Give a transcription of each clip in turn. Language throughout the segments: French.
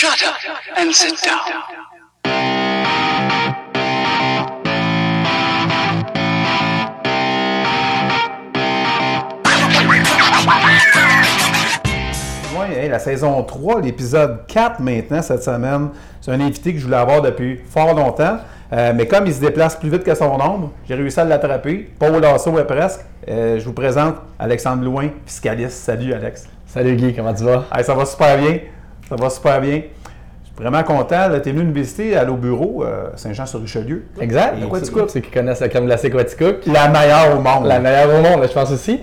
Shut up and sit down. Oui, hey, la saison 3, l'épisode 4 maintenant, cette semaine. C'est un invité que je voulais avoir depuis fort longtemps. Euh, mais comme il se déplace plus vite que son ombre, j'ai réussi à l'attraper. Pas au lasso, ouais, presque. Euh, je vous présente Alexandre Louin, fiscaliste. Salut, Alex. Salut Guy, comment tu vas? Hey, ça va super bien. Ça va super bien. Je suis vraiment content. Tu es venu nous visiter à au bureau, euh, Saint-Jean-sur-Richelieu. Exact. La Quaticook. Quaticook. Ceux qui connaissent la crème glacée Quaticook. La meilleure au monde. La meilleure au monde, je pense aussi.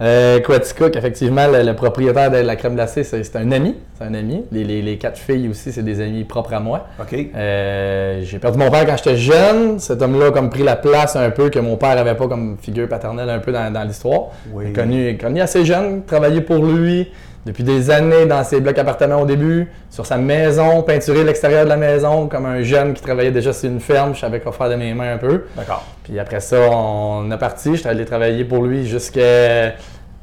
Euh, Quaticook, effectivement, le, le propriétaire de la crème glacée, c'est un ami. C'est un ami. Les, les- les quatre filles aussi, c'est des amis propres à moi. OK. Euh, j'ai perdu mon père quand j'étais jeune. Cet homme-là a comme pris la place un peu que mon père avait pas comme figure paternelle un peu dans, dans l'histoire. Oui. Connu, connu assez jeune, travaillé pour lui depuis des années dans ses blocs appartements au début, sur sa maison, peinturer l'extérieur de la maison comme un jeune qui travaillait déjà sur une ferme. Je savais quoi faire de mes mains un peu. D'accord. Puis après ça, on est parti. J'étais allé travailler pour lui jusqu'à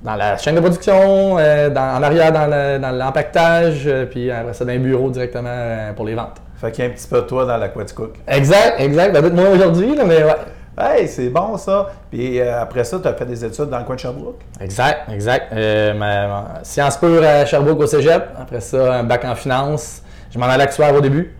dans la chaîne de production, euh, dans- en arrière dans le- dans l'empaquetage, euh, puis après ça dans les bureaux directement euh, pour les ventes. Fait qu'il y a un petit peu de toi dans la Quaticook. Exact, exact. Ben, moins aujourd'hui, là, mais ouais. Hey, c'est bon ça. Puis après ça, tu as fait des études dans le coin de Sherbrooke? Exact, exact. Ma, ma- sciences pures à Sherbrooke au cégep. Après ça, un bac en finance. Je m'en allais à au début.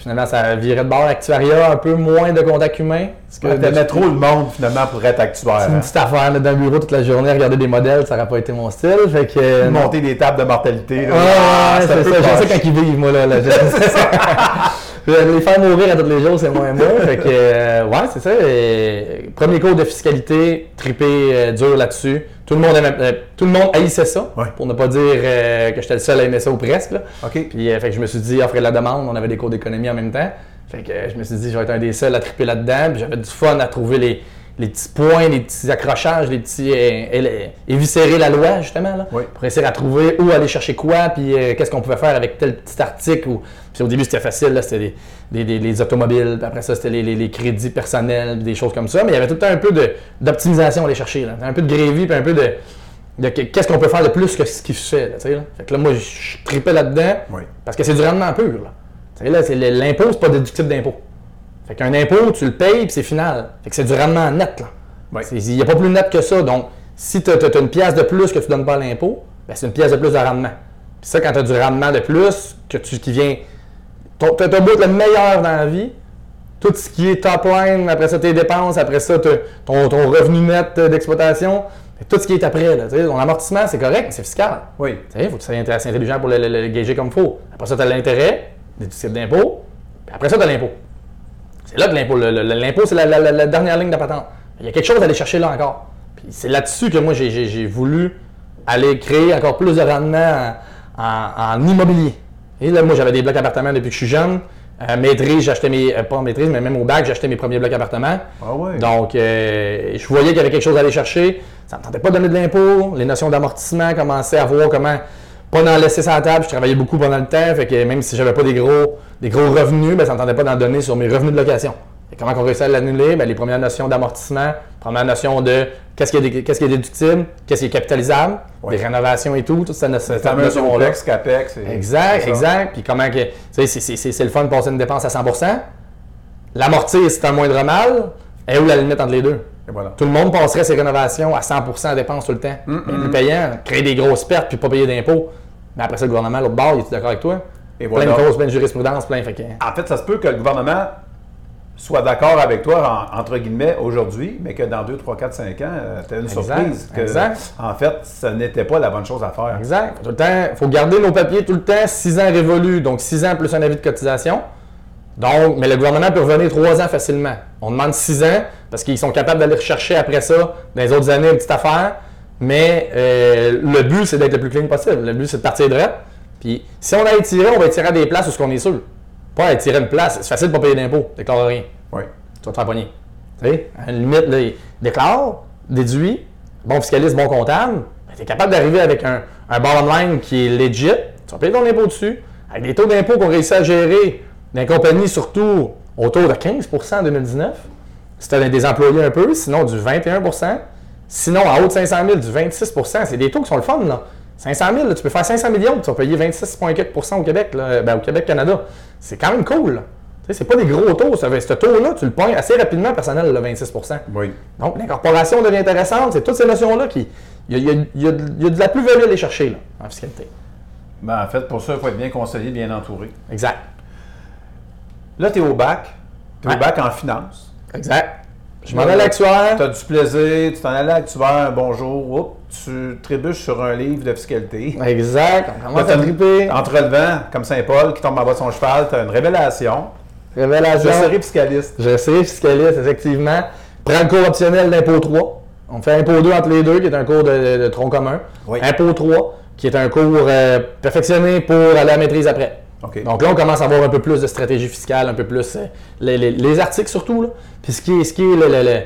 Puis finalement, ça virait de bord actuariat, un peu moins de contact humain. Parce que Tu aimais trop le monde finalement pour être actuaire. C'est une petite affaire dans le bureau toute la journée, regarder des modèles, ça n'aurait pas été mon style. Fait que. euh. Monter des tables de mortalité. là. Ouais, Ah, ouais, ça c'est ça. Je sais quand ils vivent, moi, là. là. Je- les faire mourir à tous les jours, c'est moins moi. Fait que, euh, ouais, c'est ça. Premier cours de fiscalité, tripé euh, dur là-dessus. Tout le monde aimait, euh, tout le monde haïssait ça. Ouais. Pour ne pas dire euh, que j'étais le seul à aimer ça ou presque. là. Puis, euh, fait que je me suis dit, offrir la demande, on avait des cours d'économie en même temps. Fait que je me suis dit, je vais être un des seuls à triper là-dedans. Puis j'avais du fun à trouver les, les petits points, les petits accrochages, les petits. euh, éviscérer la loi, justement, là, Oui. pour essayer à trouver où aller chercher quoi, puis euh, qu'est-ce qu'on pouvait faire avec tel petit article. Ou... Puis au début, c'était facile, là, c'était les automobiles, puis après ça, c'était les, crédits personnels, puis des choses comme ça. Mais il y avait tout le temps un peu d'optimisation à aller chercher, là. un peu de grévy, puis un peu de. de que- qu'est-ce qu'on peut faire de plus que ce qui se fait, là, tu sais, là. Fait que là, moi, je- tripais là-dedans. Oui. Parce que c'est du rendement pur. Là. Tu sais, là, l'impôt, c'est pas déductible d'impôt. Fait qu'un impôt, tu le payes, puis c'est final. Fait que c'est du rendement net. là. Oui. Il n'y a pas plus net que ça. Donc, si tu as, une pièce de plus que tu donnes pas à l'impôt, ben, c'est une pièce de plus de rendement. Puis ça, quand tu as du rendement de plus, que tu, qui vient. Tu as beau être le meilleur dans la vie, tout ce qui est top line, après ça, tes dépenses, après ça, ton, ton revenu net d'exploitation, tout ce qui est après. Là, ton amortissement, c'est correct, mais c'est fiscal. Oui. Sais, faut que tu sois assez intelligent pour le, le- le gager comme il faut. Après ça, tu as l'intérêt, déductible d'impôt. Puis après ça, tu as l'impôt. C'est là que l'impôt, l'impôt, c'est la, la- la- la dernière ligne de patente. Il y a quelque chose à aller chercher là encore. Puis c'est là-dessus que moi, j'ai, j'ai- j'ai voulu aller créer encore plus de rendement en, en- en immobilier. Et là, moi, j'avais des blocs appartements depuis que je suis jeune. Euh, maîtrise, j'achetais mes. euh, pas en maîtrise, mais même au bac, j'achetais mes premiers blocs appartements. Ah ouais. Donc, euh, je voyais qu'il y avait quelque chose à aller chercher. Ça ne me tentait pas de donner de l'impôt. Les notions d'amortissement commençaient à voir comment pas en laisser sur la table. Je travaillais beaucoup pendant le temps. Fait que même si j'avais pas des gros, des gros revenus, ben, ça ne me tentait pas d'en donner sur mes revenus de location. Et comment on réussit à l'annuler? Ben, les premières notions d'amortissement, première notion de qu'est-ce qui est, est déductible, qu'est-ce qui est capitalisable, Ouais. des rénovations et tout, toute cette, cette notion-là. OPEX, CAPEX. Exact, exact. Puis comment que. Tu sais, c'est- c'est- c'est c'est le fun de passer une dépense à 100% L'amortir, c'est un moindre mal. Et où la limite entre les deux? Et voilà. Tout le monde passerait ses rénovations à 100% à dépenses tout le temps. Mm, Bien plus payant, créer des grosses pertes puis pas payer d'impôts. Mais après ça, le gouvernement, l'autre bord, il est d'accord avec toi? Et Plein voilà. de causes, plein de jurisprudence, plein. Que, En fait, ça se peut que le gouvernement soit d'accord avec toi, en- entre guillemets, aujourd'hui, mais que dans 2, 3, 4, 5 ans, tu as une Exact, surprise. Que, exact. En fait, ce n'était pas la bonne chose à faire. Exact. Tout le temps, faut garder nos papiers tout le temps, 6 ans révolus, donc 6 ans plus un avis de cotisation. Donc, mais le gouvernement peut revenir 3 ans facilement. On demande 6 ans parce qu'ils sont capables d'aller rechercher après ça, dans les autres années, une petite affaire. Mais euh, le but, c'est d'être le plus clean possible. Le but, c'est de partir de Puis, si on a étiré, on va étirer à des places où ce qu'on est sûr. Pas étirer une place. C'est facile de pas payer d'impôts. Déclare rien Oui. tu vas te faire pogner. Tu sais, à la limite, là, déclare, déduit, bon fiscaliste, bon comptable, tu es capable d'arriver avec un, un bottom line qui est legit, tu vas payer ton impôt dessus, avec des taux d'impôt qu'on réussit à gérer, dans les compagnies surtout autour de 15% en 2019, si tu as des employés un peu, sinon du 21% sinon à haut de 500 000, du 26% c'est des taux qui sont le fun, là. 500 000, là, tu peux faire 500 millions, tu vas payer 26,4 au Québec, là, ben, au Québec-Canada. C'est quand même cool. là. Tu sais, c'est pas des gros taux. Ce taux-là, tu le pognes assez rapidement personnel, le 26 Oui. Donc, l'incorporation devient intéressante. C'est toutes ces notions-là qui. Il y y y a de- il y a de la plus-value à aller chercher là, en fiscalité. Ben, en fait, pour ça, il faut être bien conseillé, bien entouré. Exact. Là, tu es au bac. Tu es Ouais. au bac en finance. Exact. Je m'en allais à l'actuaire. Tu as du plaisir, tu t'en allais à l'actuaire un bonjour, oups, tu trébuches sur un livre de fiscalité. Exact. On commence à triper. En te relevant, comme Saint-Paul qui tombe en bas de son cheval, tu as une révélation. Je Révélation. serai fiscaliste. Je sais, fiscaliste, effectivement. Prends le cours optionnel d'impôt 3. On fait impôt 2 entre les deux, qui est un cours de, de tronc commun. Oui. Impôt 3, qui est un cours euh, perfectionné pour aller à la maîtrise après. Donc là, on commence à avoir un peu plus de stratégie fiscale, un peu plus euh, les, les- les articles surtout. Là. Puis ce qui est, ce qui est le, le-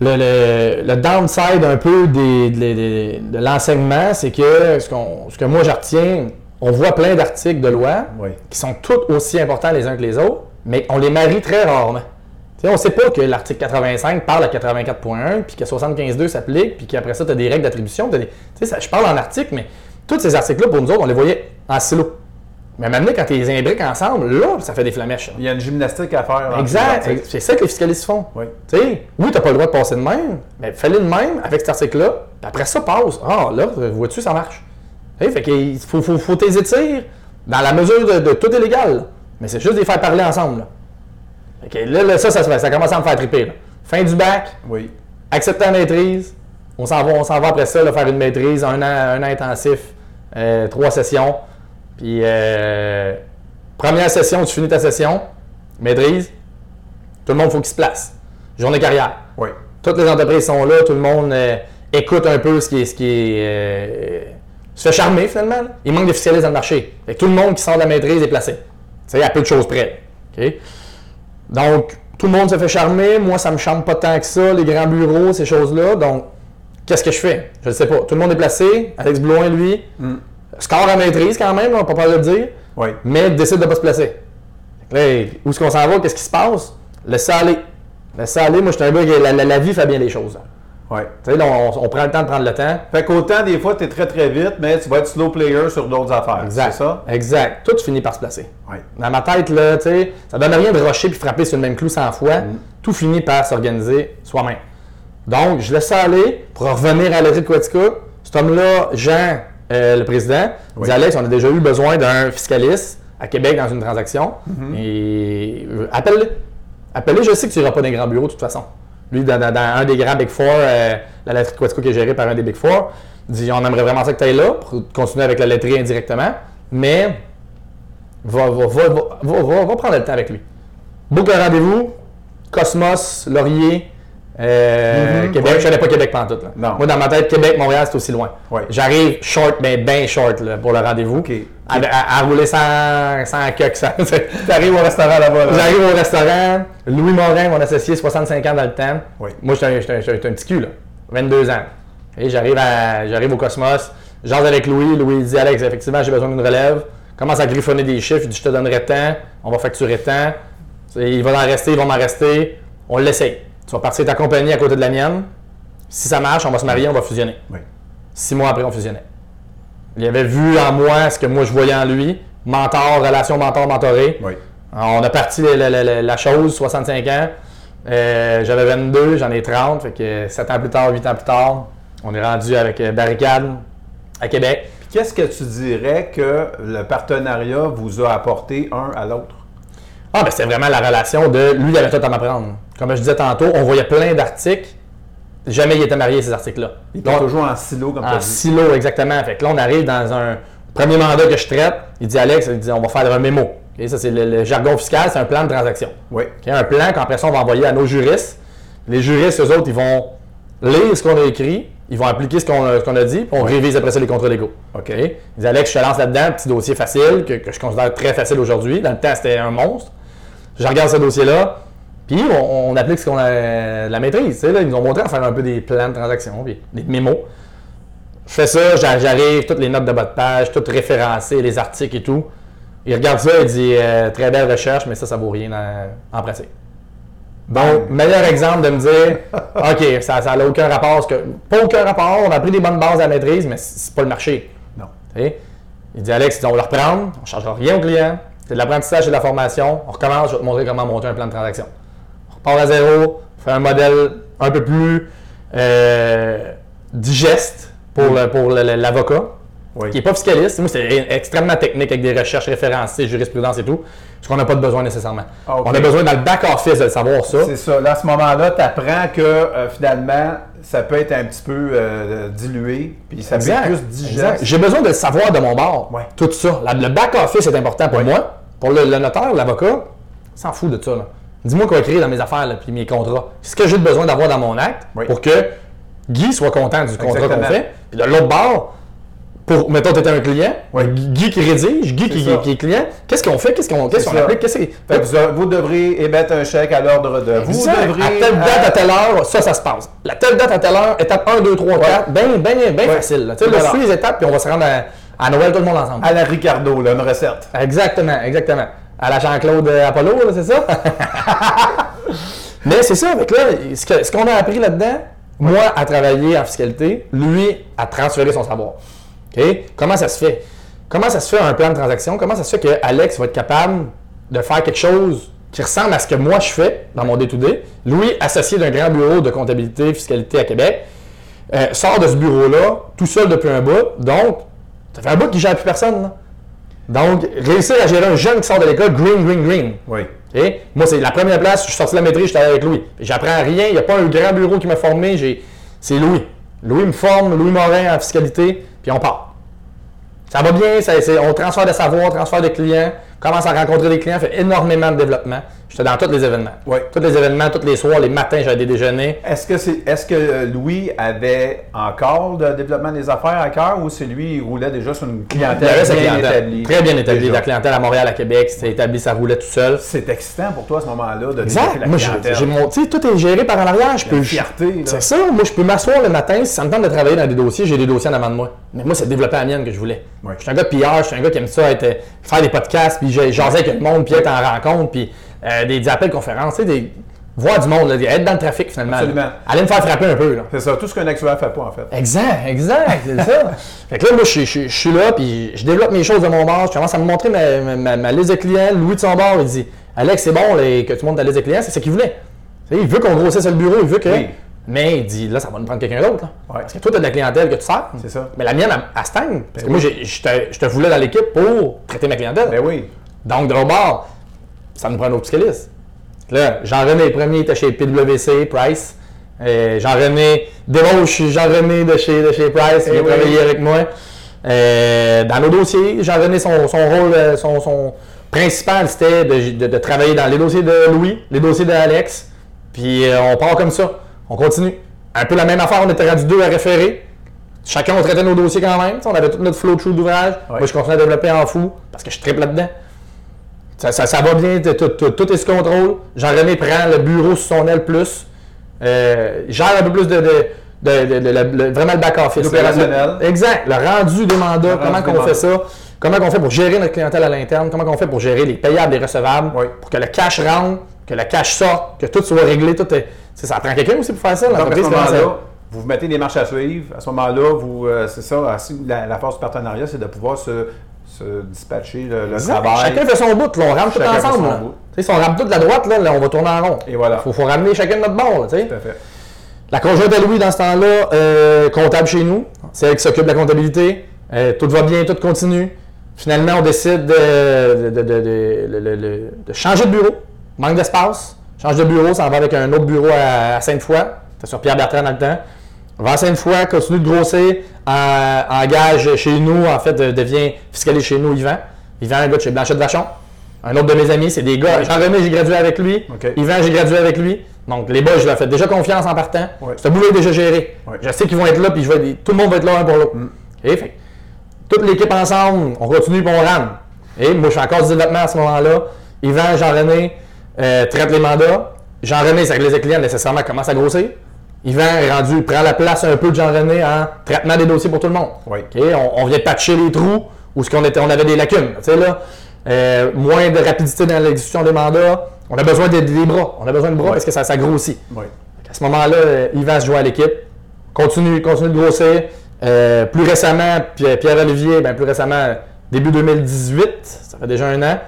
le- le- downside un peu des- des- des- de l'enseignement, c'est que ce, que moi je retiens, on voit plein d'articles de loi Oui. qui sont tous aussi importants les uns que les autres, mais on les marie très rarement. On ne sait pas que l'article 85 parle à 84.1, puis que 75.2 s'applique, puis qu'après ça, tu as des règles d'attribution. des- je parle en article, mais tous ces articles-là, pour nous autres, on les voyait en silo. Mais maintenant, quand tu les imbriques ensemble, là, ça fait des flamèches. Il y a une gymnastique à faire. Exact. C'est ça que les fiscalistes font. Oui. Tu sais, oui, tu n'as pas le droit de passer de même, mais fais-le de même avec cet article-là, puis après ça, passe. Ah, là, vois-tu, ça marche. Tu sais, fait qu'il faut, faut, faut dans la mesure de, de tout est légal. Mais c'est juste de les faire parler ensemble. Là, Fait que là, là, ça, ça, se fait. ça commence à me faire triper. là. Fin du bac, Oui. accepter la maîtrise. On s'en va, on s'en va après ça, là, faire une maîtrise, un an, un an intensif, euh, trois sessions. Puis, euh, première session, tu finis ta session, maîtrise. Tout le monde, faut qu'il se place. Journée carrière. Oui. Toutes les entreprises sont là, tout le monde euh, écoute un peu ce qui est. Ce qui est euh, se fait charmer finalement. Il manque de fiscalistes dans le marché. Fait que tout le monde qui sort de la maîtrise est placé. Sais, à peu de choses près. Donc, tout le monde se fait charmer. Moi, ça me charme pas tant que ça, les grands bureaux, ces choses-là. Donc, qu'est-ce que je fais? Je ne sais pas. Tout le monde est placé. Alex Blouin, lui, score à maîtrise quand même, on peut pas le dire, Oui. mais décide de ne pas se placer. Là, où est-ce qu'on s'en va? Qu'est-ce qui se passe? Laisse ça aller. Laisse ça aller. Moi, je suis un gars qui la, la- la vie fait bien les choses. hein. Oui. Tu sais, on, on prend le temps de prendre le temps. Fait qu'autant, des fois, tu es très très vite, mais tu vas être slow player sur d'autres affaires. Exact. C'est ça? Exact. Tout finit par se placer. Oui. Dans ma tête, là, tu sais, ça donne rien de rusher puis frapper sur le même clou 100 fois. Mm. Tout finit par s'organiser soi-même. Donc, je laisse ça aller pour revenir à de Quetica. Cet homme-là, Jean, euh, le président, Oui. dit Alex, on a déjà eu besoin d'un fiscaliste à Québec dans une transaction. Et euh, appelle-le. Appelle-le, je sais que tu n'iras pas dans les grands bureaux de toute façon. Lui, dans, dans- dans un des grands Big Four, euh, la laiterie de Quatico qui est gérée par un des Big Four, dit on aimerait vraiment ça que tu ailles là pour continuer avec la laiterie indirectement, mais va, va, prendre le temps avec lui. Boucle un rendez-vous, Cosmos, Laurier, euh, Mhm, Québec. ouais. Je connais pas Québec pantoute. Là. Non. Moi, dans ma tête, Québec, Montréal, c'est aussi loin. Ouais. J'arrive short, mais bien short là, pour le rendez-vous. À, à- à rouler sans, sans coque. sans- T'arrives au restaurant là-bas. là. J'arrive au restaurant. Louis Morin, mon associé, 65 ans dans le temps. Oui. Moi, j'étais un, petit cul, là. 22 ans. Et j'arrive, au Cosmos. J'arrive avec Louis. Louis dit Alex, effectivement, j'ai besoin d'une relève. Commence à griffonner des chiffres. Il dit Je te donnerai tant. On va facturer tant. Il va en rester, il va m'en rester. On l'essaye. Tu vas partir ta compagnie à côté de la mienne. Si ça marche, on va se marier, on va fusionner. Oui. Six mois après, on fusionnait. Il avait vu en moi ce que moi je voyais en lui. Mentor, relation mentor-mentoré. Oui. On a parti la, la- la- la chose, 65 ans. Euh, J'avais 22, j'en ai 30. Fait que 7 ans plus tard, 8 ans plus tard, on est rendu avec euh, Barricade à Québec. Qu'est-ce que tu dirais que le partenariat vous a apporté un à l'autre? Ah, ben c'était vraiment la relation de lui, il avait tout à m'apprendre. Comme je disais tantôt, on voyait plein d'articles. Jamais il était marié, ces articles-là. Il était toujours en silo, comme En dit. silo, exactement. Fait que là, on arrive dans un premier mandat que je traite. Il dit Alex, il dit on va faire un mémo. Ça, c'est le, le jargon fiscal, c'est un plan de transaction. Oui. Un plan qu'après ça, on va envoyer à nos juristes. Les juristes, eux autres, ils vont lire ce qu'on a écrit, ils vont appliquer ce qu'on a, ce qu'on a dit, puis on révise après ça les contrats légaux. OK? Il dit Alex, je te lance là-dedans, petit dossier facile, que, que je considère très facile aujourd'hui. Dans le temps, c'était un monstre. Je regarde ce dossier-là, puis on, on applique ce qu'on a, la maîtrise. là. ils nous ont montré à faire un peu des plans de transaction, puis des mémos. Je fais ça, j'a- j'arrive, toutes les notes de bas de page, toutes référencées, les articles et tout. Il regarde ça, il dit euh, très belle recherche, mais ça, ça vaut rien en, en pratique. Donc, meilleur exemple de me dire, OK, ça n'a aucun rapport, parce que, pas aucun rapport, on a pris des bonnes bases à la maîtrise, mais c'est pas le marché. Non. Il dit, Alex, on va le reprendre, on ne changera rien au client, c'est de l'apprentissage et de la formation, on recommence, je vais te montrer comment monter un plan de transaction. On repart à zéro, on fait un modèle un peu plus euh, digeste pour l'avocat, Oui. qui n'est pas fiscaliste. Moi, c'est extrêmement technique avec des recherches référencées, jurisprudence et tout, ce qu'on n'a pas de besoin nécessairement. Ah. On a besoin dans le back-office de savoir ça. C'est ça. Là, à ce moment-là, tu apprends que euh, finalement, ça peut être un petit peu euh, dilué, puis ça peut être plus digeste. J'ai besoin de savoir de mon bord. Ouais. Tout ça. La- le back-office est important pour moi. Pour le, le notaire, l'avocat, il s'en fout de ça. là. Dis-moi quoi écrire dans mes affaires et mes contrats. Ce que j'ai besoin d'avoir dans mon acte Oui. pour que Guy soit content du contrat qu'on fait. Puis de l'autre bord, pour, mettons, tu étais un client, Oui. Guy qui rédige, Guy qui, est client, qu'est-ce qu'on fait? Qu'est-ce qu'on qu'on ça. applique? Qu'est-ce que- Fait que vous, vous devrez émettre un chèque à l'ordre de vous. Exact. devrez, à telle date, à telle heure, ça, ça se passe. La telle date, à telle heure, étape 1, 2, 3, 4, bien, bien, bien Ouais. facile. Tu sais, Voilà. suis les étapes, puis on va se rendre à, à Noël tout le monde ensemble. à la Ricardo, là, une recette. Exactement, exactement. À la Jean-Claude euh, Apollo, là, c'est ça? Mais c'est ça, avec là, ce qu'on a appris là-dedans, moi, à travailler en fiscalité, lui, à transférer son savoir. Comment ça se fait? Comment ça se fait un plan de transaction? Comment ça se fait que Alex va être capable de faire quelque chose qui ressemble à ce que moi je fais dans mon day-to-day? Louis, associé d'un grand bureau de comptabilité, fiscalité à Québec, euh, sort de ce bureau-là tout seul depuis un bout. Donc, ça fait un bout qu'il ne gère plus personne. là. Donc, réussir à gérer un jeune qui sort de l'école, green, green, green. Oui. Moi, c'est la première place, je suis sorti de la maîtrise, j'étais avec Louis. J'apprends rien, il n'y a pas un grand bureau qui m'a formé, c'est Louis. Louis me forme, Louis Morin en fiscalité, puis on part. Ça va bien, on transfère de savoir, transfert de clients, commence à rencontrer des clients, fait énormément de développement. J'étais dans tous les événements. Oui. Tous les événements, tous les soirs, les matins, j'avais des déjeuners. Est-ce que, c'est, est-ce que euh, Louis avait encore le développement des affaires à cœur ou c'est lui, il roulait déjà sur une clientèle bien clientèle, établie? Très bien établie. Déjà. La clientèle à Montréal, à Québec, c'était établi, ça roulait tout seul. C'est excitant pour toi à ce moment-là de Exact. la Moi, j'ai, mon, tout est géré par en arrière. Je peux, fierté. C'est ça. Moi, je peux m'asseoir le matin. Si ça me tente de travailler dans des dossiers, j'ai des dossiers en avant de moi. Mais moi, c'est développer la mienne que je voulais. Ouais. Je suis un gars PR, je suis un gars qui aime ça, être, faire des podcasts, puis j'ai- jaser avec le monde, puis être en rencontre, puis euh, des, des appels conférences, tu sais, des, voir du monde, là, être dans le trafic finalement. là. Absolument. Aller me faire frapper un peu. Là. C'est ça, tout ce qu'un actuaire fait pas en fait. Exact, exact, c'est ça. Fait que là, moi, je, suis- je, suis- je suis là, puis je développe mes choses de mon bord. Je commence à me montrer ma, ma- ma- ma liste de clients. Louis de son bord, il dit Alex, c'est bon les- que tu montes ta liste de clients, c'est ce qu'il voulait. Il veut qu'on grossisse le bureau, il veut que. Oui. Mais il dit là, ça va nous prendre quelqu'un d'autre. Ouais. Parce que toi, tu as de la clientèle que tu sers. C'est ça. Mais la mienne, elle, elle stagne. Parce que Ben moi, oui. j'ai- je te, je te voulais dans l'équipe pour traiter ma clientèle. Ben oui. Donc, de l'autre bord, ça nous prend un autre. Là, Jean-René, premier, était chez PwC, Price. Jean-René débauche Jean-René de chez, de chez Price, il Eh a oui. travaillé avec moi. Euh, dans nos dossiers, Jean-René, son, son rôle, euh, son, son principal, c'était de, de- de travailler dans les dossiers de Louis, les dossiers d'Alex. Puis euh, on part comme ça. On continue. Un peu la même affaire, on était rendu deux à référer. Chacun, on traitait nos dossiers quand même. On avait tout notre flow-through d'ouvrage. Ouais. Moi, je continue à développer en fou parce que je triple là-dedans. Ça, ça- ça va bien, tout, tout- tout est sous contrôle. Jean-René prend le bureau sous son aile plus. Euh, gère un peu plus de, de- de- de- de- le- le- vraiment le back-office. Exact. Le rendu des mandats, Le comment qu'on fait ça? Comment qu'on fait pour gérer notre clientèle à l'interne, comment qu'on fait pour gérer les payables, les recevables, Oui. pour que le cash rentre, que le cash sorte, que tout soit réglé. Tout est... Ça prend quelqu'un aussi pour faire ça. Donc à ce moment-là, vous vous mettez des marches à suivre. À ce moment-là, vous, euh, c'est ça, la, la force du partenariat, c'est de pouvoir se, se dispatcher le, le travail. Chacun fait son bout, là, on rame tout ensemble. son là. Si on rame tout de la droite, là, là, on va tourner en rond. Et voilà. Il faut, faut ramener chacun de notre bord. Tout à fait. La conjointe à Louis, dans ce temps-là, euh, comptable chez nous. C'est elle qui s'occupe de la comptabilité. Euh, tout va bien, tout continue. Finalement, on décide de, changer de bureau. Manque d'espace. Change de bureau, ça en va avec un autre bureau à, à Sainte-Foy. C'était sur Pierre-Bertrand dans le temps. À Sainte-Foy, continue de grossir, en- engage chez nous, en fait, euh, devient fiscaliste chez nous, Yvan. Yvan, un gars de chez Blanchette Vachon. Un autre de mes amis, c'est des gars. Jean-René, j'ai gradué avec lui. Yvan, j'ai gradué avec lui. Donc, les boys, je leur fais déjà confiance en partant. Ouais. Ce boulot est déjà géré. Ouais. Je sais qu'ils vont être là, puis je vais, tout le monde va être là un pour l'autre. Fait que toute l'équipe ensemble, on continue puis on rame. Et moi, je fais encore du développement à ce moment-là. Yvan, Jean-René euh, traite les mandats. Jean-René, c'est avec les clients, nécessairement, commence à grossir. Yvan est rendu, prend la place un peu de Jean-René en traitement des dossiers pour tout le monde. Oui. On, on vient patcher les trous où ce qu'on était, on avait des lacunes. Tu sais, là, euh, moins de rapidité dans l'exécution des mandats, On a besoin des, des bras. On a besoin de bras parce que ça, ça grossit. Oui. À ce moment-là, euh, Yvan se joint à l'équipe. Continue, continue de grossir. Euh, plus récemment, Pierre- Pierre-Olivier, ben plus récemment, début 2018, ça fait déjà un an.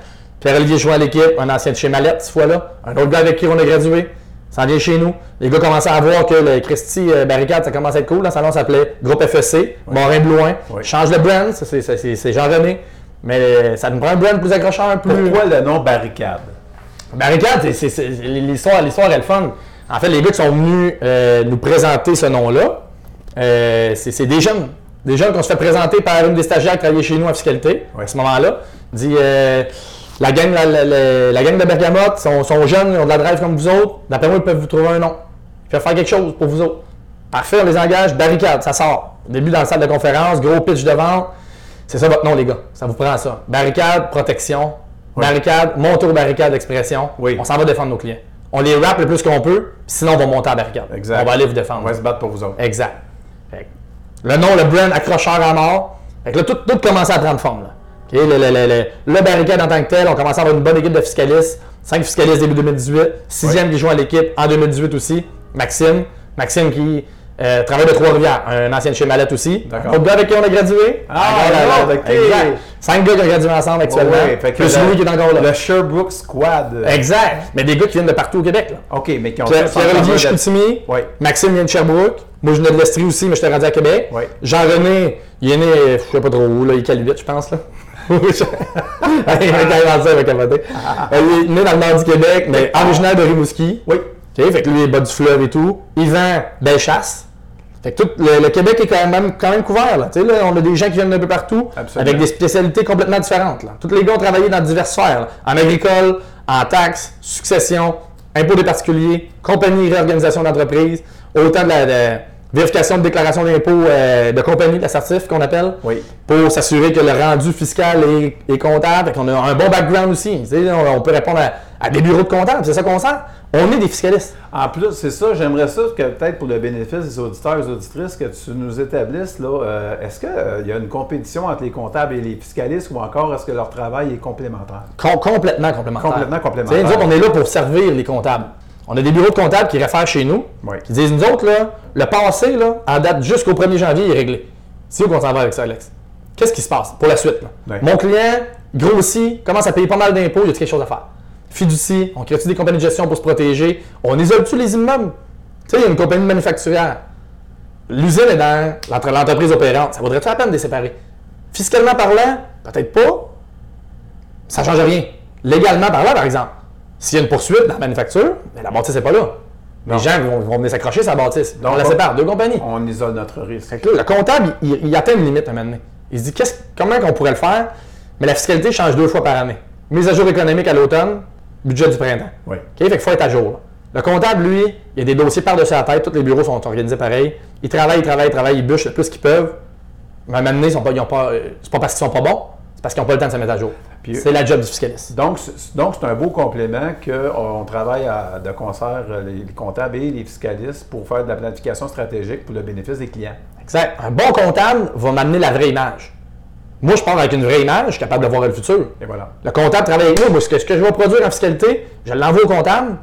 Pierre-Olivier joint à l'équipe, un ancien de chez Mallette, cette fois-là. Un autre gars avec qui on a gradué. Ça vient chez nous. Les gars commençaient à voir que le Christy euh, Barricade, ça commence à être cool. Le salon, s'appelait Groupe FSC, Morin-Blouin. Oui. Change le brand, c'est- Jean-René. Mais euh, ça nous prend un brand plus accrocheur, plus. Pourquoi le nom barricade? Barricade, l'histoire, l'histoire est le fun. En fait, les gars qui sont venus euh, nous présenter ce nom-là, euh, c'est c'est des jeunes. Des jeunes qu'on se fait présenter par une des stagiaires qui travaillait chez nous en fiscalité Ouais. à ce moment-là. Dit euh, la, gang, la, la- la- la gang de Bergamote sont, sont jeunes, ils ont de la drive comme vous autres. D'après moi, ils peuvent vous trouver un nom. Ils peuvent faire quelque chose pour vous autres. Parfait, on les engage. Barricade, ça sort. Au début dans le salle de conférence, gros pitch de vente. C'est ça votre nom, les gars. Ça vous prend ça. Barricade, protection. Oui. Barricade, monte aux barricades d'expression. Oui. On s'en va défendre nos clients. On les rappe le plus qu'on peut, sinon on va monter à la barricade. Exact. On va aller vous défendre. On va se battre pour vous autres. Exact. Le nom, le brand accrocheur à mort. Fait que là, tout, tout commençait à prendre forme. Là. OK, Le, le- le- barricade en tant que tel, on commençait à avoir une bonne équipe de fiscalistes. Cinq fiscalistes début 2018. Sixième qui joue à l'équipe en 2018 aussi. Maxime. Maxime qui euh, travaille de Trois-Rivières, un ancien de chez Mallette aussi. Autre gars avec qui on a gradué? Ah, alors. Exact. Cinq gars qui ont gradué ensemble actuellement. Que plus le- lui qui est encore là. Le Sherbrooke Squad. Exact. Mais des gars qui viennent de partout au Québec. Là. OK, mais qui ont Pierre- Pierre-Olivier Chicoutimi, Oui. Maxime vient de Sherbrooke, moi je venais de l'Estrie aussi, mais j'étais rendu à Québec. Oui. Jean-René, il est né, euh, je sais pas trop où, là, il est je pense. Là. Il m'a quand ça, il m'a capoté. Euh, Il est né dans le nord du Québec, mais originaire de Rimouski. Oui. OK, fait que lui, il est bas du fleuve et tout. Yvan, Bellechasse. Fait que tout le, le Québec est quand même, quand même couvert. Là. Tu sais, là, on a des gens qui viennent d'un peu partout Absolument. avec des spécialités complètement différentes. Là. Tous les gars ont travaillé dans diverses sphères. là. En agricole, en taxes, succession, impôts des particuliers, compagnie et réorganisation d'entreprise, autant de la de vérification de déclaration d'impôts euh, de compagnie, la certif qu'on appelle, Oui. pour s'assurer que le rendu fiscal est, est comptable. Qu'on a un bon background aussi. On, on peut répondre à, à des bureaux de comptables, c'est ça qu'on sent. On est des fiscalistes. En plus, c'est ça, j'aimerais ça que peut-être pour le bénéfice des auditeurs et des auditrices, que tu nous établisses, là, euh, est-ce qu'il y a une compétition entre les comptables et les fiscalistes ou encore est-ce que leur travail est complémentaire? Com- complètement complémentaire. Complètement complémentaire. Nous autres, on est là pour servir les comptables. On a des bureaux de comptables qui réfèrent chez nous, qui disent, nous autres, là, le passé, là, en date jusqu'au 1er janvier, il est réglé. C'est où qu'on s'en va avec ça, Alex? Qu'est-ce qui se passe pour la suite? là? Ouais. Mon client grossit, commence à payer pas mal d'impôts, il y a quelque chose à faire? Fiducie, on crée-tu des compagnies de gestion pour se protéger? On isole-tu les immeubles? Tu sais, il y a une compagnie manufacturière. L'usine est dans l'entre- l'entreprise opérante. Ça vaudrait-tu la peine de les séparer? Fiscalement parlant, peut-être pas. Ça ne change rien. Légalement parlant, par exemple, s'il y a une poursuite dans la manufacture, ben, la bâtisse n'est pas là. Les Non. gens vont, vont venir s'accrocher la bâtisse. Donc, on la sépare, deux compagnies. On isole notre risque. Fait que là, le comptable, il, il atteint une limite à un moment donné. Il se dit qu'est-ce- comment on pourrait le faire, mais la fiscalité change deux fois par année. Mise à jour économique à l'automne, budget du printemps. Oui. OK? Fait qu'il faut être à jour. Le comptable, lui, il y a des dossiers par-dessus la tête, tous les bureaux sont organisés pareil. Ils travaillent, ils travaillent, ils travaillent, ils bûchent le plus qu'ils peuvent. Mais à un moment donné, ils sont pas, ils ont pas, euh, c'est pas parce qu'ils sont pas bons, c'est parce qu'ils n'ont pas le temps de se mettre à jour. C'est la job du fiscaliste. Donc, c'est- donc, c'est un beau complément qu'on travaille à- de concert, euh, les, les comptables et les fiscalistes, pour faire de la planification stratégique pour le bénéfice des clients. Exact. Un bon comptable va m'amener la vraie image. Moi, je pars avec une vraie image, je suis capable de voir le futur. Et voilà. Le comptable travaille avec nous. Moi, ce que, ce que je vais produire en fiscalité, je l'envoie au comptable.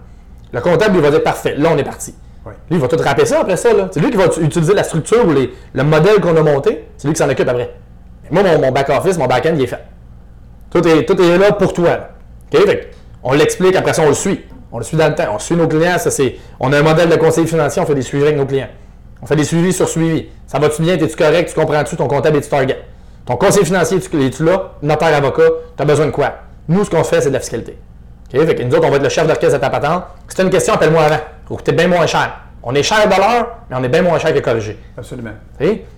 Le comptable, il va dire parfait, là, on est parti. Oui. Lui, il va tout rapper ça après ça. C'est lui qui va ut- utiliser la structure ou les- le modèle qu'on a monté. C'est lui qui s'en occupe après. Moi, mon, mon back-office, mon back-end, il est fait. Tout est, tout est là pour toi. là. Fait on l'explique, après ça, on le suit. On le suit dans le temps. On suit nos clients. Ça, c'est, on a un modèle de conseiller financier, on fait des suivis avec nos clients. On fait des suivis sur suivi. Ça va-tu bien? Es-tu correct? Tu comprends-tu? Ton comptable est-tu target? Ton conseiller financier, tu, es-tu là? Notaire, avocat, tu as besoin de quoi? Nous, ce qu'on fait, c'est de la fiscalité. OK? Fait que nous autres, on va être le chef d'orchestre de ta patente. Si tu une question, appelle-moi avant. Ça va coûter bien moins cher. On est cher de l'heure, mais on est bien moins cher que corrigé. Absolument.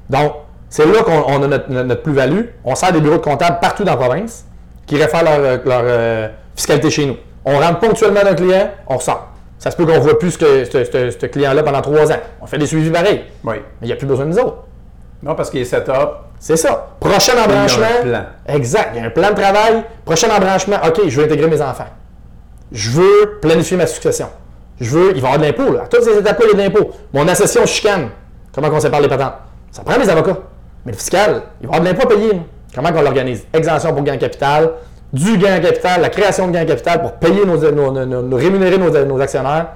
Donc, c'est là qu'on on a notre, plus-value. On sert des bureaux de comptables partout dans la province qui réfèrent leur, euh, leur, euh, fiscalité chez nous. On rentre ponctuellement d'un client, on ressort. Ça se peut qu'on ne voit plus ce, client-là pendant trois ans. On fait des suivis pareils, Oui. mais il n'y a plus besoin de nous autres. Non, parce qu'il est set-up. C'est ça. Prochain embranchement. Il y a un plan. Exact. Il y a un plan de travail. Prochain embranchement. OK, je veux intégrer mes enfants. Je veux planifier ma succession. Je veux. Il va y avoir de l'impôt. À toutes ces étapes-là, il y a de l'impôt. Mon association chicane. Comment on sépare les patentes? Ça prend des avocats. Mais le fiscal, il va avoir de l'impôt à payer. Comment on l'organise? Exemption pour gain capital, du gain capital, la création de gain capital pour payer nos, nos- rémunérer nos, actionnaires.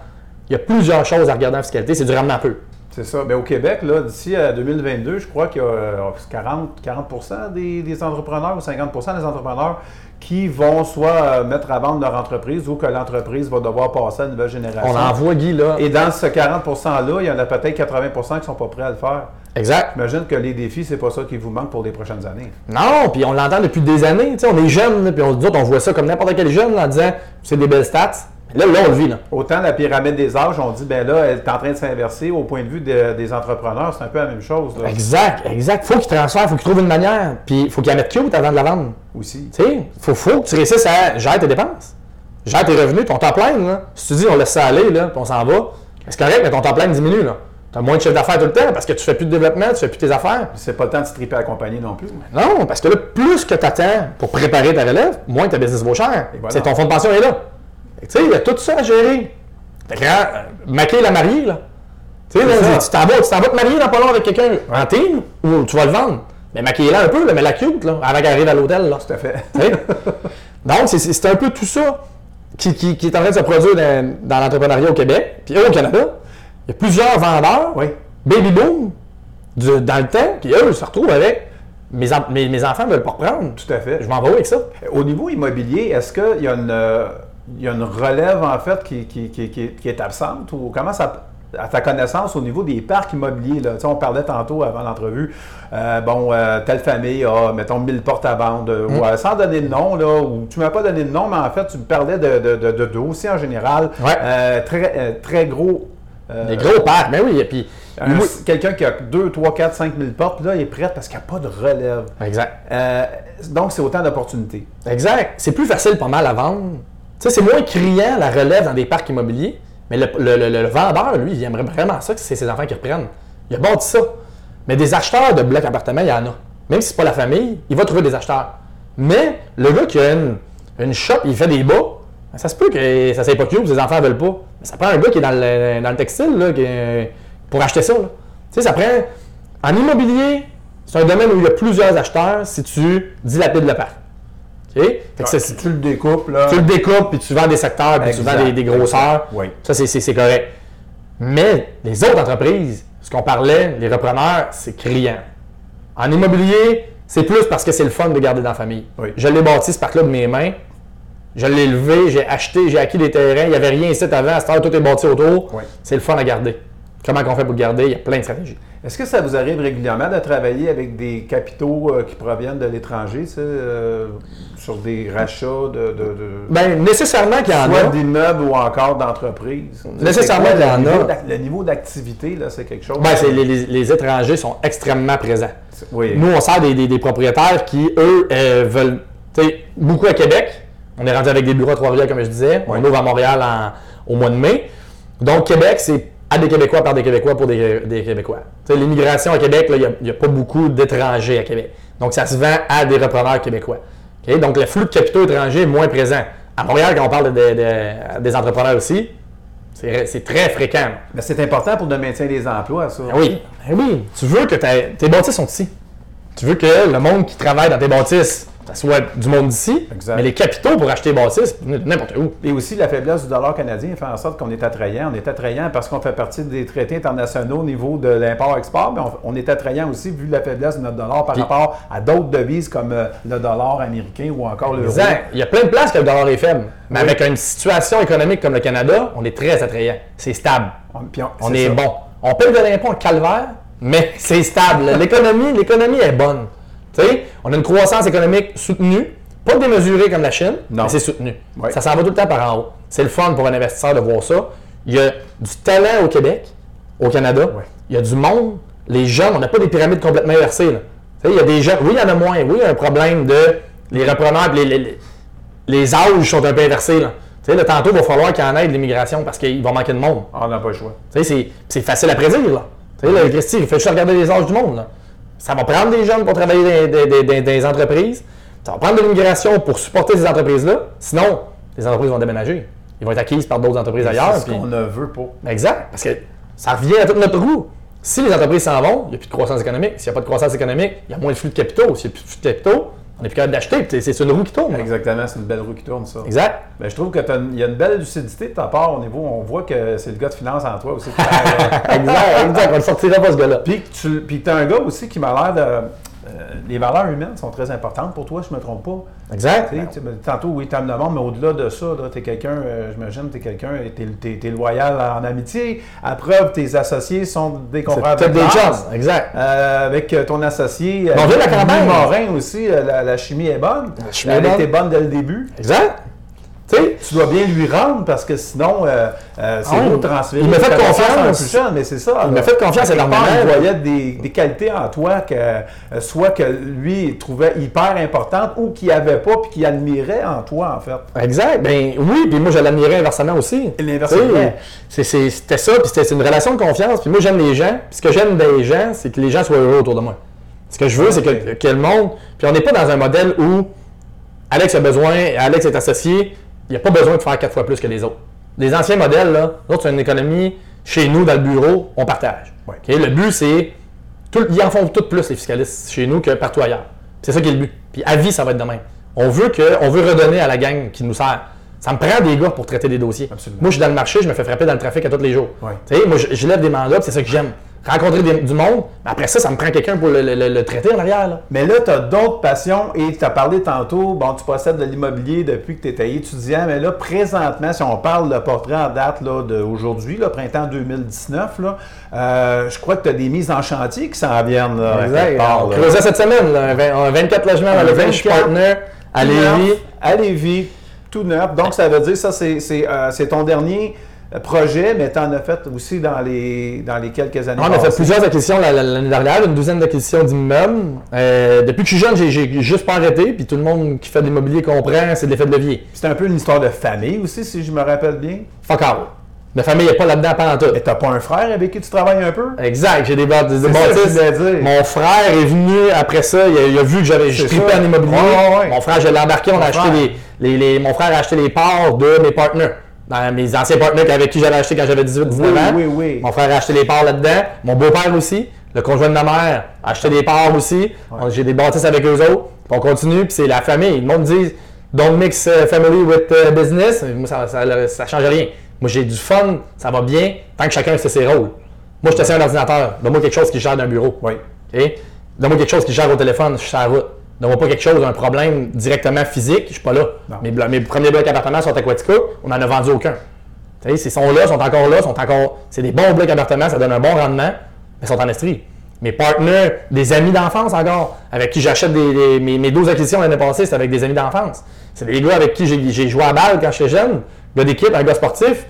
Il y a plusieurs choses à regarder en fiscalité, c'est du ramenant peu. C'est ça. Mais au Québec, d'ici à 2022, je crois qu'il y a euh, 40, 40 des, des entrepreneurs ou 50% des entrepreneurs qui vont soit euh, mettre à vendre leur entreprise ou que l'entreprise va devoir passer à une nouvelle génération. On en voit Guy là. Et dans ce 40 %-là, il y en a peut-être 80% qui ne sont pas prêts à le faire. Exact. J'imagine que les défis, c'est pas ça qui vous manque pour les prochaines années. Non, puis on l'entend depuis des années. Tu sais, on est jeunes, puis on, autres, on voit ça comme n'importe quel jeune là, en disant c'est des belles stats. Là, là, on le vit. Là. Autant la pyramide des âges, on dit, ben là, elle est en train de s'inverser. Au point de vue de- des entrepreneurs, c'est un peu la même chose là, Exact, exact. Faut qu'ils transfèrent, faut qu'ils trouvent une manière. Puis faut qu'ils la mettent cute avant de la vendre. aussi. Tu sais, faut, faut que tu réussisses à gérer tes dépenses. Gère tes revenus, ton temps plein. Là. Si tu dis on laisse ça aller, là, puis on s'en va, c'est correct, mais ton temps plein diminue. Tu as moins de chiffre d'affaires tout le temps parce que tu fais plus de développement, tu fais plus tes affaires. C'est pas le temps de se triper à la compagnie non plus. Non, parce que là, plus que tu attends pour préparer ta relève, moins ta business vaut cher. Voilà. C'est ton fonds de pension est là. Tu sais, il y a tout ça à gérer. Fait que, euh, maquiller la mariée, là. Tu sais, tu t'en vas, te marier dans pas long avec quelqu'un en team ou tu vas le vendre. Mais maquiller-la un peu, là, mais la cute, là, avant qu'elle arrive à l'hôtel, là. Tout à fait. Donc, c'est- un peu tout ça qui, qui- qui est en train de se produire dans, dans l'entrepreneuriat au Québec. Puis eux, au Canada, il y a plusieurs vendeurs, Oui. baby boom, du- dans le temps, qui eux se retrouvent avec mes, mes, mes enfants ne veulent pas reprendre. Tout à fait. Je m'en vais avec ça? Au niveau immobilier, est-ce qu'il y, a une, euh, y a une relève, en fait, qui, qui- qui- est absente? Ou comment ça, à ta connaissance, au niveau des parcs immobiliers, là, on parlait tantôt avant l'entrevue, euh, bon, euh, telle famille a, mettons, 1000 portes à vendre, euh, ou, euh, sans donner de nom, là, ou tu ne m'as pas donné de nom, mais en fait, tu me parlais de, de, de, de dossiers en général, Ouais. très, très gros. Des gros parcs, mais oui, et puis. oui. Quelqu'un qui a 2, 3, 4, 5 000 portes, là, il est prêt parce qu'il n'y a pas de relève. Exact. Donc, c'est autant d'opportunités. Exact. C'est plus facile pas mal à vendre. Sais, c'est moins criant la relève dans des parcs immobiliers, mais le, le- le- vendeur, lui, il aimerait vraiment ça que c'est ses enfants qui reprennent. Il a bâti ça. Mais des acheteurs de blocs appartements, il y en a. Même si c'est pas la famille, il va trouver des acheteurs. Mais le gars qui a une, une shop, il fait des bas, ben, ça se peut que ça ne pas cute, ses enfants veulent pas. Ça prend un gars qui est dans le, dans le textile là, qui est- pour acheter ça. ça prend. En immobilier, c'est un domaine où il y a plusieurs acheteurs si tu dilapides le parc. OK? Fait que c'est- Si tu le découpes, là. tu le découpes, puis tu vends des secteurs, puis tu vends des, des grosseurs. Oui. Ça, c'est- correct. Mais les autres entreprises, ce qu'on parlait, les repreneurs, c'est criant. En immobilier, c'est plus parce que c'est le fun de garder dans la famille. Oui. Je l'ai bâti, ce parc-là, de mes mains. Je l'ai levé, j'ai acheté, j'ai acquis des terrains. Il n'y avait rien ici avant. À cette heure, tout est bâti autour. Oui. C'est le fun à garder. Comment on fait pour le garder? Il y a plein de stratégies. Est-ce que ça vous arrive régulièrement de travailler avec des capitaux euh, qui proviennent de l'étranger, euh, sur des rachats de, de, de- Ben, nécessairement qu'il y en soit a. d'immeubles ou encore d'entreprises? Nécessairement qu'il y en a. Le niveau d'activité, là, c'est quelque chose. Ben, c'est- les, les- les étrangers sont extrêmement présents. Oui. Nous, on sert des, des- des propriétaires qui, eux, euh, veulent. Tu sais, beaucoup à Québec. On est rendu avec des bureaux à Trois-Rivières, comme je disais. On ouvre à Montréal en- au mois de mai. Donc, Québec, c'est à des Québécois par des Québécois pour des, des Québécois. L'immigration à Québec, il n'y a, pas beaucoup d'étrangers à Québec. Donc, ça se vend à des repreneurs québécois. Donc, le flux de capitaux étrangers est moins présent. À Montréal, quand on parle de- de- des entrepreneurs aussi, c'est très fréquent. Mais c'est important pour le maintien des emplois, ça. Ben oui, ben oui. Tu veux que tes bâtisses sont ici. Tu veux que le monde qui travaille dans tes bâtisses, ça soit du monde d'ici, mais les capitaux pour acheter des bâtisses, n'importe où. Et aussi, la faiblesse du dollar canadien fait en sorte qu'on est attrayant. On est attrayant parce qu'on fait partie des traités internationaux au niveau de l'import-export, mais on, on est attrayant aussi vu la faiblesse de notre dollar par Puis- rapport à d'autres devises comme euh, le dollar américain ou encore l'euro. Exact. Il y a plein de places que le dollar est faible. Mais Oui. avec une situation économique comme le Canada, on est très attrayant. C'est stable. On, On est, ça. bon. On paye de l'impôt en calvaire, mais c'est stable. L'économie, l'économie est bonne. On a une croissance économique soutenue, pas démesurée comme la Chine, Non. mais c'est soutenu. Oui. Ça s'en va tout le temps par en haut. C'est le fun pour un investisseur de voir ça. Il y a du talent au Québec, au Canada. Oui. Il y a du monde. Les jeunes, on n'a pas des pyramides complètement inversées. là. Il y a des jeunes. Oui, il y en a moins. Oui, il y a un problème de les repreneurs, les, les, les- les âges sont un peu inversés. Là. Tu sais, là, tantôt, il va falloir qu'il y en ait de l'immigration parce qu'il va manquer de monde. On n'a pas le choix. Tu sais, c'est- c'est facile à prédire, là. Tu sais, là, Christy, il fait juste regarder les âges du monde, là. Ça va prendre des jeunes pour travailler dans, les entreprises. Ça va prendre de l'immigration pour supporter ces entreprises-là. Sinon, les entreprises vont déménager. Ils vont être acquises par d'autres entreprises ailleurs. C'est ce puis- qu'on ne veut pas. Exact. Parce que ça revient à toute notre roue. Si les entreprises s'en vont, il n'y a plus de croissance économique. S'il n'y a pas de croissance économique, il y a moins de flux de capitaux. S'il n'y a plus de flux de capitaux, On est plus capable d'acheter, c'est une roue qui tourne. Exactement, c'est une belle roue qui tourne, ça. Exact. Ben, je trouve qu'il y a une belle lucidité de ta part au niveau. On voit que c'est le gars de finance en toi aussi. parle, exact, exact. On le sortira pas, ce gars-là. Puis tu puis t'es un gars aussi qui m'a l'air de. Euh, les valeurs humaines sont très importantes pour toi, je me trompe pas. Exact. Tantôt, oui, tu aimes le monde, mais au-delà de ça, tu es quelqu'un, euh, j'imagine, tu es quelqu'un, tu es, loyal en amitié. À preuve, tes associés sont des confrères de des chances. Exact. Euh, avec ton associé, Bon, la. Morin aussi, la, la chimie est bonne. La chimie Elle était bonne dès le début. Exact. Tu dois bien lui rendre parce que sinon, euh, euh, c'est Ah, beau de transférer. il m'a fait confiance. plus jeune, mais c'est ça. Il m'a fait confiance À part. Il voyait des, des qualités en toi que euh, soit que lui il trouvait hyper importantes ou qu'il avait pas puis qu'il admirait en toi, en fait. Exact. Ben oui, puis moi je l'admirais inversement aussi. C'était ça, puis c'était c'est une relation de confiance. Puis moi j'aime les gens. Puis ce que j'aime des gens, c'est que les gens soient heureux autour de moi. Ce que je veux, c'est que, que le monde. Puis on n'est pas dans un modèle où Alex a besoin, Alex est associé, n'y a pas besoin de faire quatre fois plus que les autres. Les anciens modèles, là, nous autres, c'est une économie, chez nous, dans le bureau, on partage. Ouais. Le but, c'est. tout- Ils en font tout plus, les fiscalistes, chez nous, que partout ailleurs. C'est ça qui est le but. Puis à vie, ça va être de même. On veut, que, on veut redonner à la gang qui nous sert. Ça me prend des gars pour traiter des dossiers. Absolument. Moi, je suis dans le marché, je me fais frapper dans le trafic à tous les jours. Ouais. Moi, je, je lève des mandats, c'est ça que j'aime. Rencontrer des- du monde, mais après ça, ça me prend quelqu'un pour le, le- le- le traiter en arrière. Là. Mais là, tu as d'autres passions et tu as parlé tantôt, bon, tu possèdes de l'immobilier depuis que tu étais étudiant, mais là, présentement, si on parle de portrait en date là, d'aujourd'hui, là, printemps 2019, là, euh, je crois que tu as des mises en chantier qui s'en viennent. Là, part, creusait cette semaine, là, un, vingt- un 24 logements dans Un le je suis 24, partner à Tout Lévis. neuf, À Lévis, tout neuf. Donc, ça veut dire, ça, c'est euh, c'est ton dernier euh, projet, mais tu en as fait aussi dans les, dans les quelques années On a fait plusieurs acquisitions la- la- l'année dernière, une douzaine d'acquisitions d'immeubles. Euh, depuis que je suis jeune, j'ai- juste pas arrêté. Puis tout le monde qui fait de l'immobilier comprend, c'est de l'effet de levier. C'est un peu une histoire de famille aussi, si je me rappelle bien. Fuck all. Ma famille n'est pas là-dedans pendant tout. Mais t'as pas un frère avec qui tu travailles un peu? Exact, j'ai des, bâ- bâtisses. dire. Mon frère est venu après ça, il a, il a vu que j'avais je tripais en immobilier. Ouais, ouais, ouais. Mon frère, je l'ai embarqué, on a acheté les- les- Mon frère a acheté les parts de mes partenaires. Dans mes anciens partenaires avec qui j'avais acheté quand j'avais 18-19 Oui, ans. oui, oui. Mon frère a acheté les parts là-dedans. Mon beau-père aussi. Le conjoint de ma mère a acheté des parts aussi. J'ai des bâtisses avec eux autres. Puis on continue, puis c'est la famille. Le monde dit Don't mix uh, family with uh, business. Moi, ça, ça, ça change rien. Moi, j'ai du fun, ça va bien, tant que chacun fait ses rôles. Moi, je assis à un ordinateur. Donne-moi quelque chose qui gère d'un bureau. Oui. OK? Donne-moi quelque chose qui gère au téléphone, je suis sur la route. Donne-moi pas quelque chose, un problème directement physique, je suis pas là. Mes, mes premiers blocs appartements sont à Quatica, on n'en a vendu aucun. Ils sont là, sont encore là, sont encore. C'est des bons blocs appartements, ça donne un bon rendement, mais ils sont en estrie. Mes partenaires, des amis d'enfance encore, avec qui j'achète des, des- mes, mes 12 acquisitions l'année passée, c'est avec des amis d'enfance. C'est des gars avec qui j'ai joué à balle quand j'étais jeune, gars d'équipe, un gars sportif.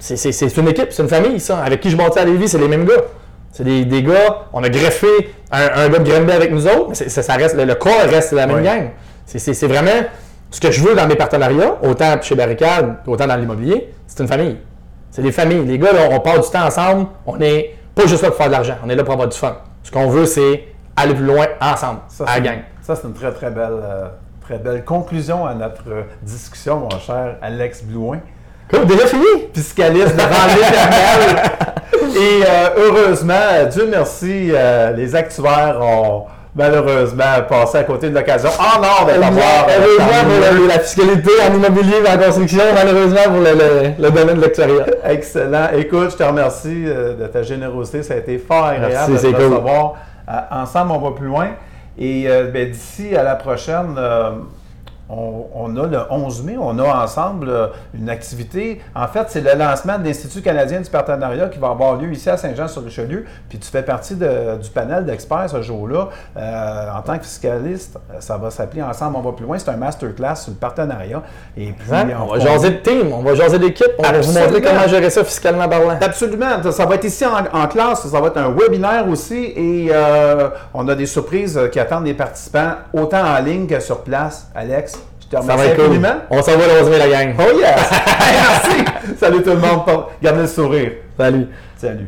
C'est une équipe, c'est une famille, ça. Avec qui je bâtis à Lévis, c'est les mêmes gars. C'est des, des gars, on a greffé un, un gars de avec nous autres, mais ça, ça reste, le, le corps reste la même gang. C'est- C'est c'est vraiment ce que je veux dans mes partenariats, autant chez Barricade, autant dans l'immobilier, c'est une famille. C'est des familles. Les gars, là, on part du temps ensemble, on n'est pas juste là pour faire de l'argent, on est là pour avoir du fun. Ce qu'on veut, c'est aller plus loin ensemble, Ça, à la gang. Ça, c'est une très, très belle, euh, très belle conclusion à notre euh, discussion, mon cher Alex Blouin. Cool, déjà fini? fiscaliste devant l'éternel. Et euh, heureusement, euh, Dieu merci, euh, les actuaires ont malheureusement passé à côté de l'occasion en or de t'avoir. euh, Heureusement parmi pour la, fiscalité en immobilier et en construction, malheureusement pour le, le- le domaine de l'actuariat. Excellent. Écoute, je te remercie euh, de ta générosité. Ça a été fort agréable Merci, de te recevoir. Euh, ensemble, on va plus loin. Et euh, ben, d'ici à la prochaine, euh, on, on a le 11 mai, on a ensemble euh, une activité. En fait, c'est le lancement de l'Institut canadien du partenariat qui va avoir lieu ici à Saint-Jean-sur-Richelieu. Puis tu fais partie de- du panel d'experts ce jour-là. Euh, en tant que fiscaliste, ça va s'appeler Ensemble, on va plus loin. C'est un masterclass sur le partenariat. Et puis, Hein? On va jaser de team, on va jaser d'équipe, on va vous Absolument. montrer comment gérer ça fiscalement parlant. Absolument. Ça- Ça va être ici en, en classe. Ça va être un webinaire aussi. Et euh, on a des surprises qui attendent les participants, autant en ligne que sur place. Alex, te Ça remercie va être cool. infiniment? On s'en va le 11 mai, la gang. Oh yes! Merci! Salut tout le monde. Gardez le sourire. Salut. Salut.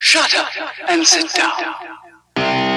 Shut up and sit down.